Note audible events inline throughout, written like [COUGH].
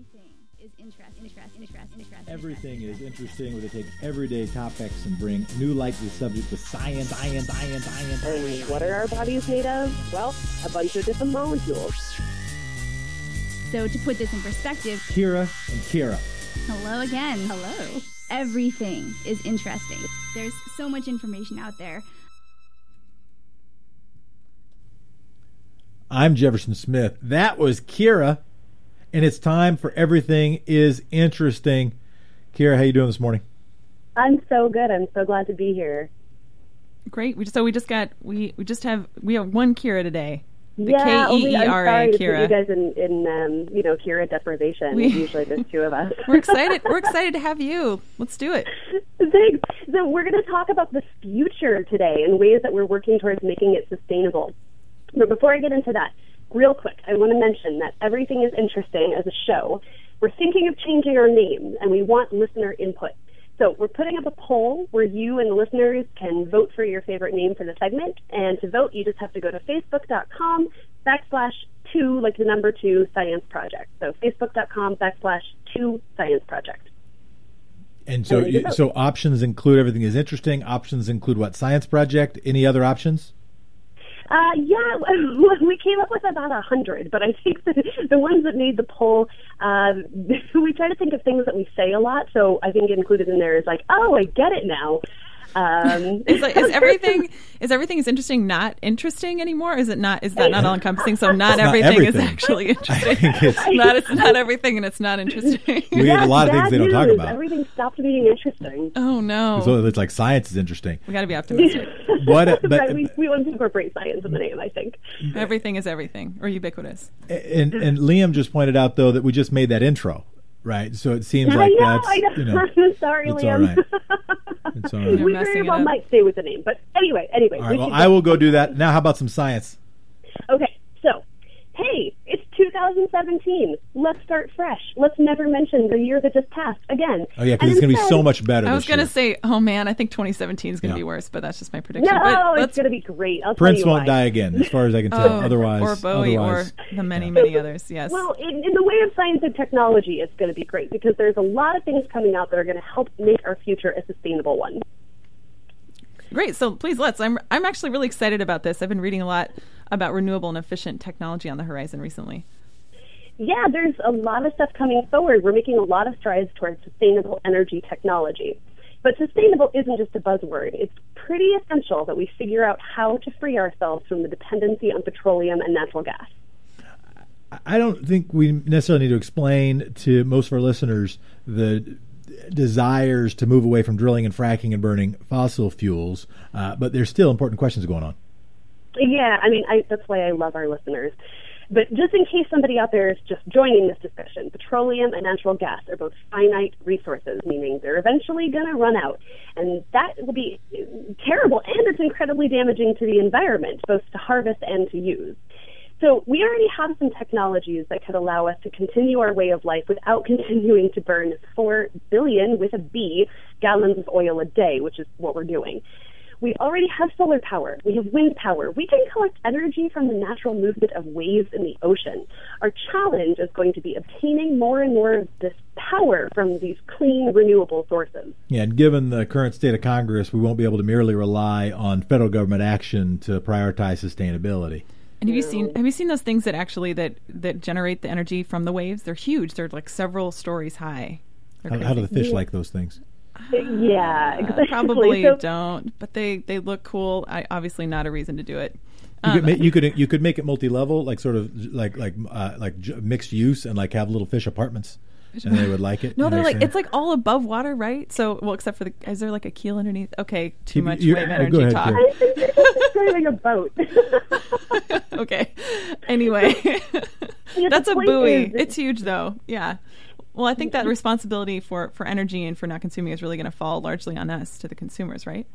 Everything is interesting, interesting, interesting, interesting. Everything is interesting where they take everyday topics and bring new light to the subject with science, science, science, science. And what are our bodies made of? Well, a bunch of different molecules. So to put this in perspective, Kira and Kira. hello again. Hello. Everything is interesting. There's so much information out there. I'm Jefferson Smith. That was Kira, and it's time for Everything is Interesting. Kira, how you doing this morning? I'm so good. I'm so glad to be here. Great. We just, so we just got we we just have we have one Kira today. The yeah, only I'm K-E-E-R-A, sorry to put Kira. you guys in, in um, you know, Kira deprivation. We- Usually there's two of us. [LAUGHS] We're excited. We're excited to have you. Let's do it. Thanks. So we're going to talk about the future today and ways that we're working towards making it sustainable. But before I get into that, real quick, I want to mention that everything is interesting as a show. We're thinking of changing our name, and we want listener input. So we're putting up a poll where you and the listeners can vote for your favorite name for the segment. And to vote, you just have to go to facebook.com backslash two, like the number two, science project. So facebook.com backslash two, science project. And so, go. so options include everything is interesting. Options include what? Science project. Any other options? Uh, yeah, [LAUGHS] we came up with about a hundred, but I think that the ones that made the poll, um, [LAUGHS] we try to think of things that we say a lot. So I think included in there is like, oh, I get it now. Um, [LAUGHS] Is, like, is [LAUGHS] everything is everything is interesting not interesting anymore? Is it not? Is that not [LAUGHS] all encompassing? So not It's not everything, is actually interesting. it's, not it's not everything and it's not interesting. we have a lot of things bad they don't talk about. Everything stopped being interesting. oh no. So it's like science is interesting. we got to be optimistic. What? But, right, we, we want to incorporate science in the name, I think. everything is everything or ubiquitous. and and Liam just pointed out though that we just made that intro, right? So it seems like know, that's I know. you know [LAUGHS] sorry, it's Liam. right. [LAUGHS] It's all right. We very well up. might stay with the name, but anyway, anyway. All we. Well, I will go do that now. How about some science? Okay, so, hey, it's 2017. Let's start fresh. Let's never mention the year that just passed again. Oh yeah, because it's going to be so much better. I was going to say, oh man, I think 2017 is going to Yeah. be worse, but that's just my prediction. No, but it's going to be great. I'll Prince tell you won't why. die again, as far as I can tell. [LAUGHS] oh, otherwise, or Bowie otherwise, or the many yeah. many others. Yes. Well, in, in the way of science and technology, it's going to be great because there's a lot of things coming out that are going to help make our future a sustainable one. Great. So please let's. I'm I'm actually really excited about this. I've been reading a lot about renewable and efficient technology on the horizon recently. Yeah, there's a lot of stuff coming forward. We're making a lot of strides towards sustainable energy technology. But sustainable isn't just a buzzword. It's pretty essential that we figure out how to free ourselves from the dependency on petroleum and natural gas. I don't think we necessarily need to explain to most of our listeners the desires to move away from drilling and fracking and burning fossil fuels, uh, but there's still important questions going on. Yeah, I mean, I, that's why I love our listeners. But just in case somebody out there is just joining this discussion, petroleum and natural gas are both finite resources, meaning they're eventually going to run out. And that will be terrible, and it's incredibly damaging to the environment, both to harvest and to use. So we already have some technologies that could allow us to continue our way of life without [LAUGHS] continuing to burn 4 billion with a B gallons of oil a day, which is what we're doing. We already have solar power. We have wind power. We can collect energy from the natural movement of waves in the ocean. Our challenge is going to be obtaining more and more of this power from these clean, renewable sources. Yeah, and given the current state of Congress, we won't be able to merely rely on federal government action to prioritize sustainability. And have you seen have you seen those things that actually that that generate the energy from the waves? They're huge. They're like several stories high. How, how do the fish like those things? Yeah, Uh, probably So- don't, but they they look cool. I obviously not a reason to do it. You could, Um, ma- you could you could make it multi-level, like sort of like like uh, like j- mixed use, and like have little fish apartments, and they would like it. No, they're like understand? it's like all above water, right? So, well, except for the is there like a keel underneath? Okay, too You- much you- wave oh, energy go ahead, talk. Karen. I think they're a boat. [LAUGHS] okay. Anyway, [LAUGHS] that's a buoy. is- it's huge, though. Yeah. Well, I think that responsibility for for energy and for not consuming is really going to fall largely on us, to the consumers, right?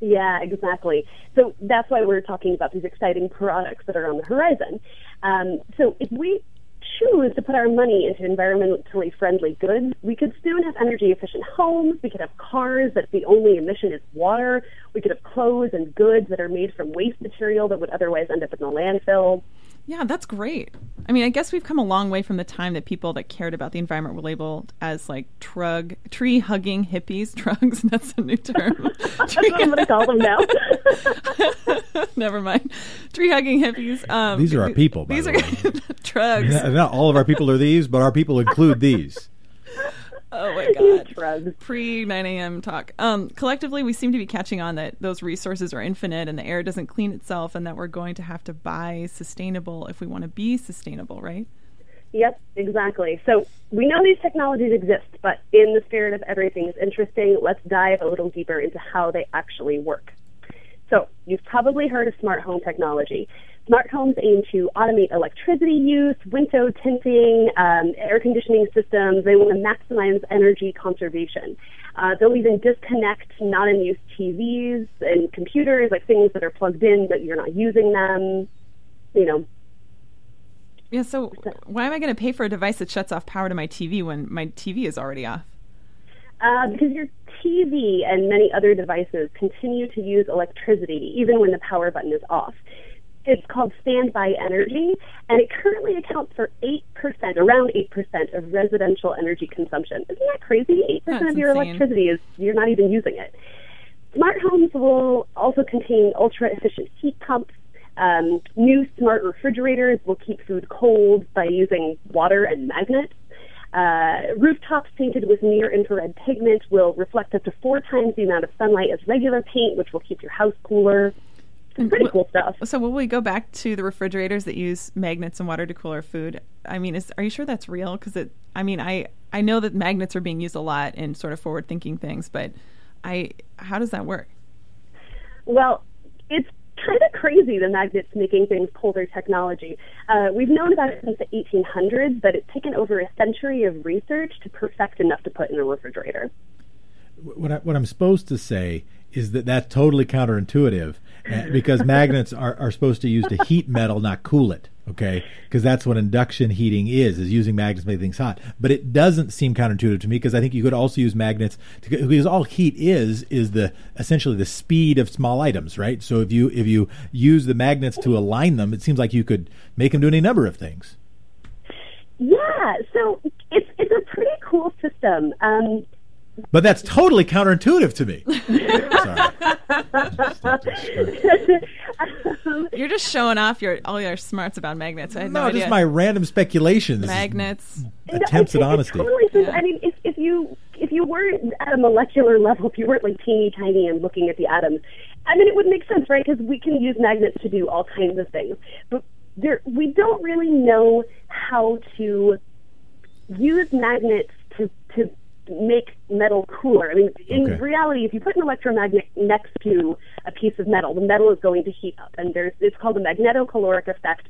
Yeah, exactly. So that's why we're talking about these exciting products that are on the horizon. Um, so if we choose to put our money into environmentally friendly goods, we could soon have energy efficient homes. We could have cars that the only emission is water. We could have clothes and goods that are made from waste material that would otherwise end up in the landfill. Yeah, that's great. I mean, I guess we've come a long way from the time that people that cared about the environment were labeled as like trug, tree hugging hippies. [LAUGHS] Trugs, that's a new term. That's [LAUGHS] what I'm going to call them now. [LAUGHS] Never mind. Tree hugging hippies. Um, These are our people, by These the are way. trugs. Not, not all of our people are these, but our people include these. Oh my god. [LAUGHS] Pre 9 a.m. talk. Um, collectively, we seem to be catching on that those resources are infinite and the air doesn't clean itself, and that we're going to have to buy sustainable if we want to be sustainable, right? Yep, exactly. So we know these technologies exist, but in the spirit of everything is interesting, let's dive a little deeper into how they actually work. So you've probably heard of smart home technology. Smart homes aim to automate electricity use, window tinting, um, air conditioning systems. They want to maximize energy conservation. Uh, they'll even disconnect not in use TVs and computers, like things that are plugged in but you're not using them. You know, Yeah, so why am I going to pay for a device that shuts off power to my TV when my TV is already off? Uh, because your TV and many other devices continue to use electricity even when the power button is off. It's called standby energy, and it currently accounts for 8%, around 8% of residential energy consumption. Isn't that crazy? 8% That's of your insane. electricity is you're not even using it. Smart homes will also contain ultra efficient heat pumps. Um, new smart refrigerators will keep food cold by using water and magnets. Uh, rooftops painted with near infrared pigment will reflect up to four times the amount of sunlight as regular paint, which will keep your house cooler. It's pretty cool stuff. So will we go back to the refrigerators that use magnets and water to cool our food? I mean, is are you sure that's real? Because it, I mean, I I know that magnets are being used a lot in sort of forward thinking things, but I how does that work? Well, it's kind of crazy the magnets making things colder technology. Uh, we've known about it since the 1800s, but it's taken over a century of research to perfect enough to put in a refrigerator. What, I, what I'm supposed to say is that that's totally counterintuitive uh, because [LAUGHS] magnets are, are supposed to use to heat metal, not cool it. Okay, because that's what induction heating is: is using magnets to make things hot. But it doesn't seem counterintuitive to me because I think you could also use magnets to, because all heat is is the essentially the speed of small items, right? So if you if you use the magnets to align them, it seems like you could make them do any number of things. Yeah, so it's it's a pretty cool system. Um, But that's totally counterintuitive to me. [LAUGHS] Sorry. You're just showing off your all your smarts about magnets. I had no, No, idea. just my random speculations. magnets. [LAUGHS] attempts No, at it- honesty. It totally Yeah. I mean, if, if you if you weren't at a molecular level, if you weren't like teeny tiny and looking at the atoms, I mean, it would make sense, right? Because we can use magnets to do all kinds of things, but there we don't really know how to use magnets to to make metal cooler. I mean, in Okay. reality, if you put an electromagnet next to a piece of metal, the metal is going to heat up, and there's it's called the magnetocaloric effect.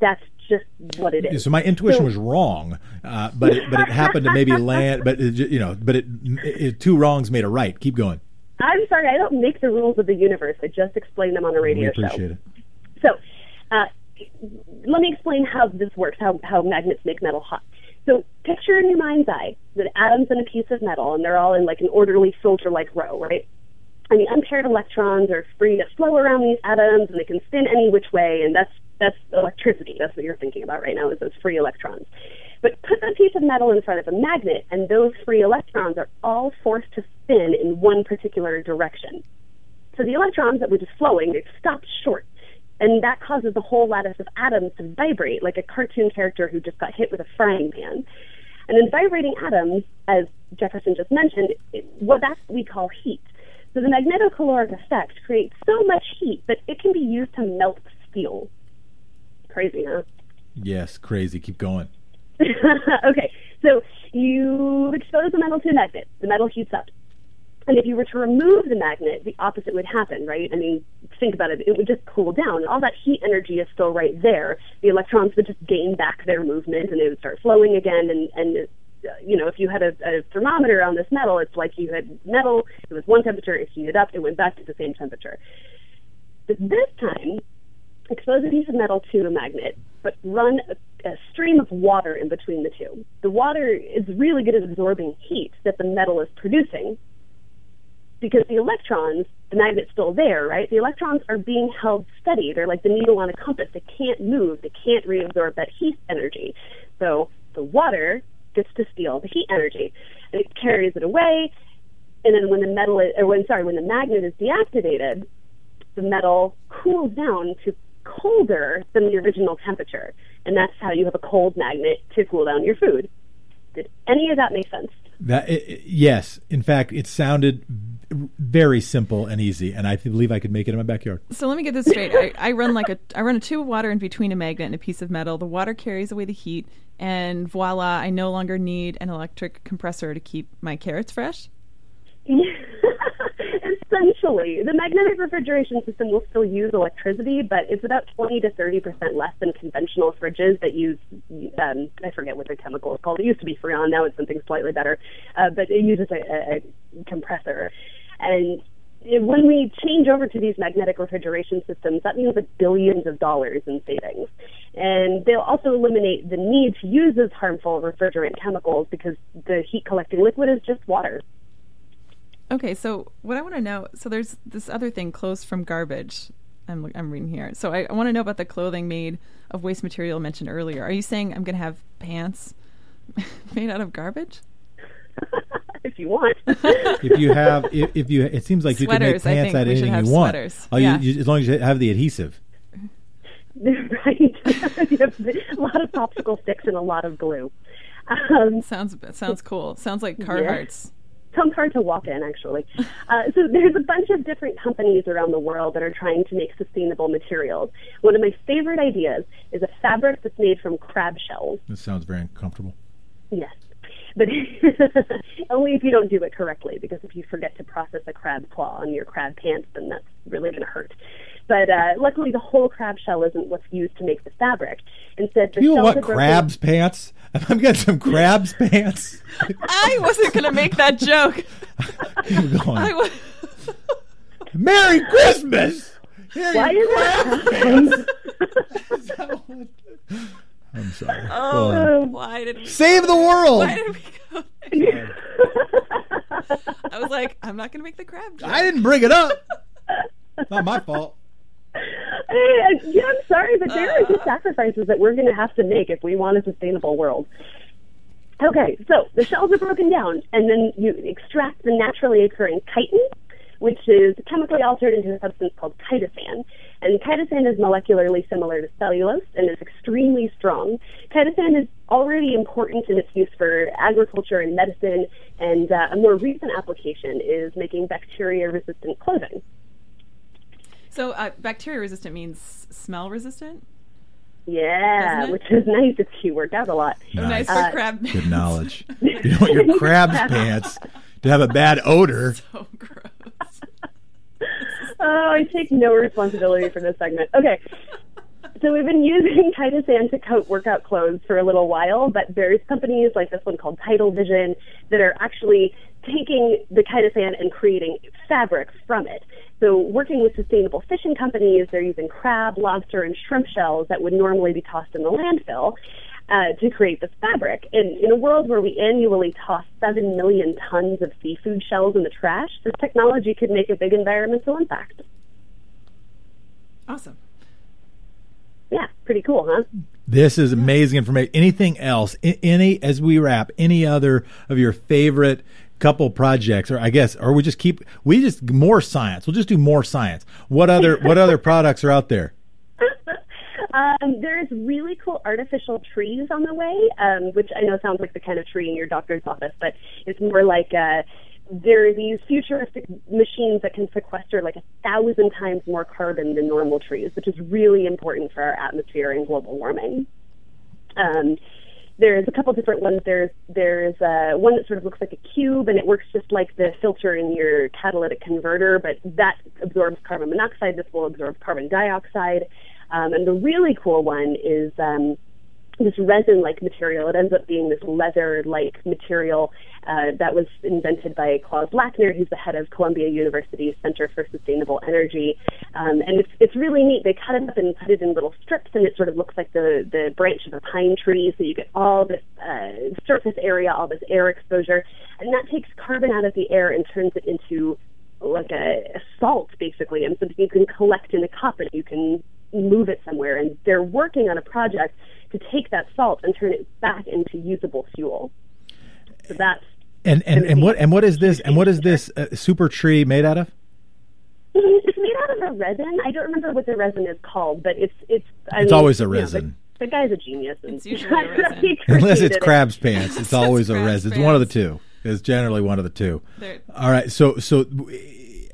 That's just what it is. So my intuition So- was wrong, uh, but it, but it happened to maybe land. But it, you know, but it, it two wrongs made a right. Keep going. I'm sorry, I don't make the rules of the universe. I just explain them on a radio We appreciate show. it. So, uh, let me explain how this works, how, how magnets make metal hot. So, picture in your mind's eye the atoms in a piece of metal, and they're all in like an orderly filter like row, right? And the unpaired electrons are free to flow around these atoms, and they can spin any which way, and that's that's electricity. That's what you're thinking about right now is those free electrons. But put a piece of metal in front of a magnet, and those free electrons are all forced to spin in one particular direction. So the electrons that were just flowing, they've stopped short. And that causes the whole lattice of atoms to vibrate like a cartoon character who just got hit with a frying pan. And then vibrating atoms, as Jefferson just mentioned, it, well, that's what we call heat. So the magnetocaloric effect creates so much heat that it can be used to melt steel. Crazy, huh? Yes, crazy. Keep going. [LAUGHS] okay, so you expose the metal to a magnet. The metal heats up. And if you were to remove the magnet, the opposite would happen, right? I mean, think about it. It would just cool down. All that heat energy is still right there. The electrons would just gain back their movement and they would start flowing again. And, and uh, you know, if you had a, a thermometer on this metal, it's like you had metal. It was one temperature. It heated up. It went back to the same temperature. But this time, expose a piece of metal to a magnet, but run a, a stream of water in between the two. The water is really good at absorbing heat that the metal is producing. Because the electrons, the magnet's still there, right? The electrons are being held steady. They're like the needle on a compass. They can't move. They can't reabsorb that heat energy. So the water gets to steal the heat energy. And it carries it away. And then when the metal is, or when, sorry, when the magnet is deactivated, the metal cools down to colder than the original temperature. And that's how you have a cold magnet to cool down your food. Did any of that make sense? That it, yes, in fact, it sounded very simple and easy, and I believe I could make it in my backyard. So let me get this straight. I, I run like a I run a tube of water in between a magnet and a piece of metal. The water carries away the heat, and voila! I no longer need an electric compressor to keep my carrots fresh. [LAUGHS] Essentially, the magnetic refrigeration system will still use electricity, but it's about 20 to 30 percent less than conventional fridges that use, um, I forget what the chemical is called. It used to be Freon, now it's something slightly better, uh, but it uses a, a, compressor. And when we change over to these magnetic refrigeration systems, that means like billions of dollars in savings. And they'll also eliminate the need to use those harmful refrigerant chemicals because the heat collecting liquid is just water. Okay, so what I want to know, so there's this other thing, clothes from garbage. I'm I'm reading here. So I, I want to know about the clothing made of waste material mentioned earlier. Are you saying I'm going to have pants [LAUGHS] made out of garbage? [LAUGHS] if you want. if you have, if, if, you, it seems like sweaters, you can make pants out of anything you want. Sweaters. Oh, yeah. you, you, as long as you have the adhesive. [LAUGHS] right. you have a lot of popsicle sticks and a lot of glue. Um, sounds sounds cool. Sounds like Carhartts. Yeah sounds hard to walk in actually. Uh, so there's a bunch of different companies around the world that are trying to make sustainable materials. One of my favorite ideas is a fabric that's made from crab shells. This sounds very uncomfortable. Yes. But [LAUGHS] only if you don't do it correctly, because if you forget to process a crab claw on your crab pants, then that's really going to hurt. But uh, luckily, the whole crab shell isn't what's used to make the fabric. Instead, the you know shells what? Crabs pants. [LAUGHS] I'm getting some crabs [LAUGHS] pants. I wasn't going to make that joke. [LAUGHS] Keep going. I wa- Merry Christmas. Here Why you is that? crab- I'm sorry. Oh, on. why did we, Save the world. why did we go? I was like, I'm not going to make the crab joke. I didn't bring it up. Not my fault. Uh, yeah, I'm sorry, but there are just sacrifices that we're going to have to make if we want a sustainable world. Okay, so the shells are broken down, and then you extract the naturally occurring chitin, which is chemically altered into a substance called chitosan. And chitosan is molecularly similar to cellulose and is extremely strong. Chitosan is already important in its use for agriculture and medicine, and uh, a more recent application is making bacteria-resistant clothing. So, uh, bacteria resistant means smell resistant. Yeah, which is [LAUGHS] nice if you work out a lot. Nice, Nice. for Uh, crab. Good knowledge. [LAUGHS] You don't want your crab's pants to have a bad odor. [LAUGHS] so gross. Oh, I take no responsibility for this segment. Okay. So we've been [LAUGHS] using chitosan to coat workout clothes for a little while, but there's companies like this one called Tidal Vision that are actually taking the chitosan and creating fabric from it. So working with sustainable fishing companies, they're using crab, lobster, and shrimp shells that would normally be tossed in the landfill uh, to create this fabric. And in a world where we annually toss 7 million tons of seafood shells in the trash, this technology could make a big environmental impact. Awesome. Pretty cool, huh? This is amazing information. Anything else? Any as we wrap? Any other of your favorite couple projects, or I guess, or we just keep we just more science. We'll just do more science. What other what other [LAUGHS] products are out there? Um, there's really cool artificial trees on the way, um, which I know sounds like the kind of tree in your doctor's office, but it's more like uh, there are these futuristic machines that can sequester like a thousand times more carbon than normal trees, which is really important for our atmosphere and global warming. Um, there's a couple different ones. There's there's uh, one that sort of looks like a cube, and it works just like the filter in your catalytic converter, but that absorbs carbon monoxide. This will absorb carbon dioxide. Um, and the really cool one is um, this resin-like material. It ends up being this leather-like material uh, that was invented by Klaus Lackner, who's the head of Columbia University's Center for Sustainable Energy. Um, and it's, it's really neat. They cut it up and put it in little strips, and it sort of looks like the, the branch of a pine tree. So you get all this uh, surface area, all this air exposure, and that takes carbon out of the air and turns it into like a, a salt basically, and something you can collect in a cup and you can move it somewhere. And they're working on a project to take that salt and turn it back into usable fuel. So that's and and, and what and what is this and what is this uh, super tree made out of? It's made out of a resin. I don't remember what the resin is called, but it's it's. I it's mean, always a you know, resin. the, the guy's a genius. And It's usually a [LAUGHS] Unless it's created it. crab's pants, [LAUGHS] it's always a crab's resin. It's one of the two. It's generally one of the two. They're- All right. So so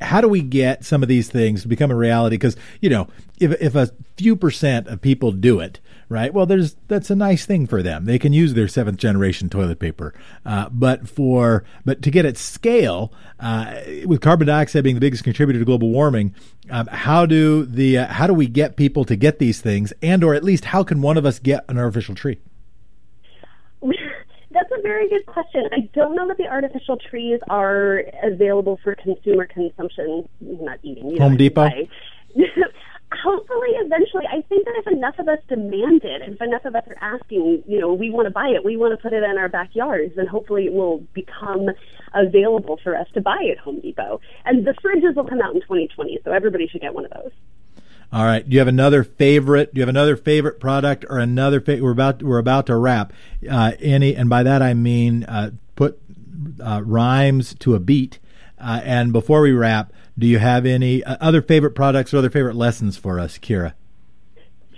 how do we get some of these things to become a reality? Because you know, if if a few percent of people do it, right? Well, there's that's a nice thing for them. They can use their seventh generation toilet paper. Uh, but for but to get at scale, uh, with carbon dioxide being the biggest contributor to global warming, um, how do the uh, how do we get people to get these things, and or at least how can one of us get an artificial tree? [LAUGHS] That's a very good question. I don't know that the artificial trees are available for consumer consumption, not eating. You know, Home Depot? [LAUGHS] Hopefully, eventually, I think that if enough of us demand it, if enough of us are asking, you know, we want to buy it, we want to put it in our backyards, then hopefully it will become available for us to buy at Home Depot. And the fridges will come out in 2020, so everybody should get one of those. All right. Do you have another favorite? Do you have another favorite product or another? Fa- we're about we're about to wrap. Uh, any, and by that I mean uh, put uh, rhymes to a beat. Uh, and before we wrap, do you have any uh, other favorite products or other favorite lessons for us, Kira?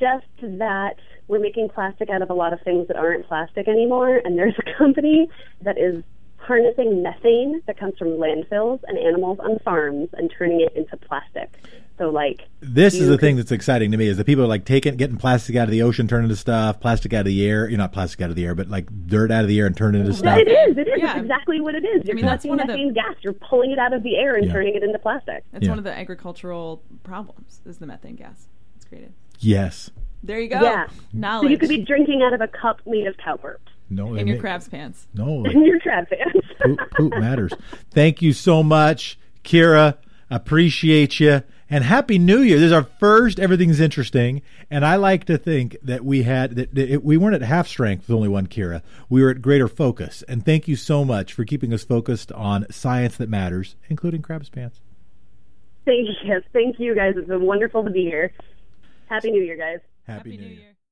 just that we're making plastic out of a lot of things that aren't plastic anymore. And there's a company that is harnessing methane that comes from landfills and animals on farms and turning it into plastic. So, like, This is the could- thing that's exciting to me is that people are like taking getting plastic out of the ocean, turning into stuff, plastic out of the air. You're not plastic out of the air, but like dirt out of the air and turning it into stuff. It is. It is. Yeah. It's exactly what it is. You're mean, that's collecting one of the- methane gas. You're pulling it out of the air and Yeah. turning it into plastic. That's Yeah. one of the agricultural problems is the methane gas. It's created. Yes. There you go. Yeah. Knowledge So you could be drinking out of a cup made of cow burps No. in your ma- crab's pants. No. in your crab pants. [LAUGHS] poop, poop matters. Thank you so much, Kira. Appreciate you. And happy New Year. This is our first Everything's Interesting, and I like to think that we had that, that it, we weren't at half strength with only one Kira. We were at greater focus. And thank you so much for keeping us focused on science that matters, including crab's pants. Thank you. Yes, thank you guys. It's been wonderful to be here. Happy New Year, guys. Happy, Happy New New Year. Year.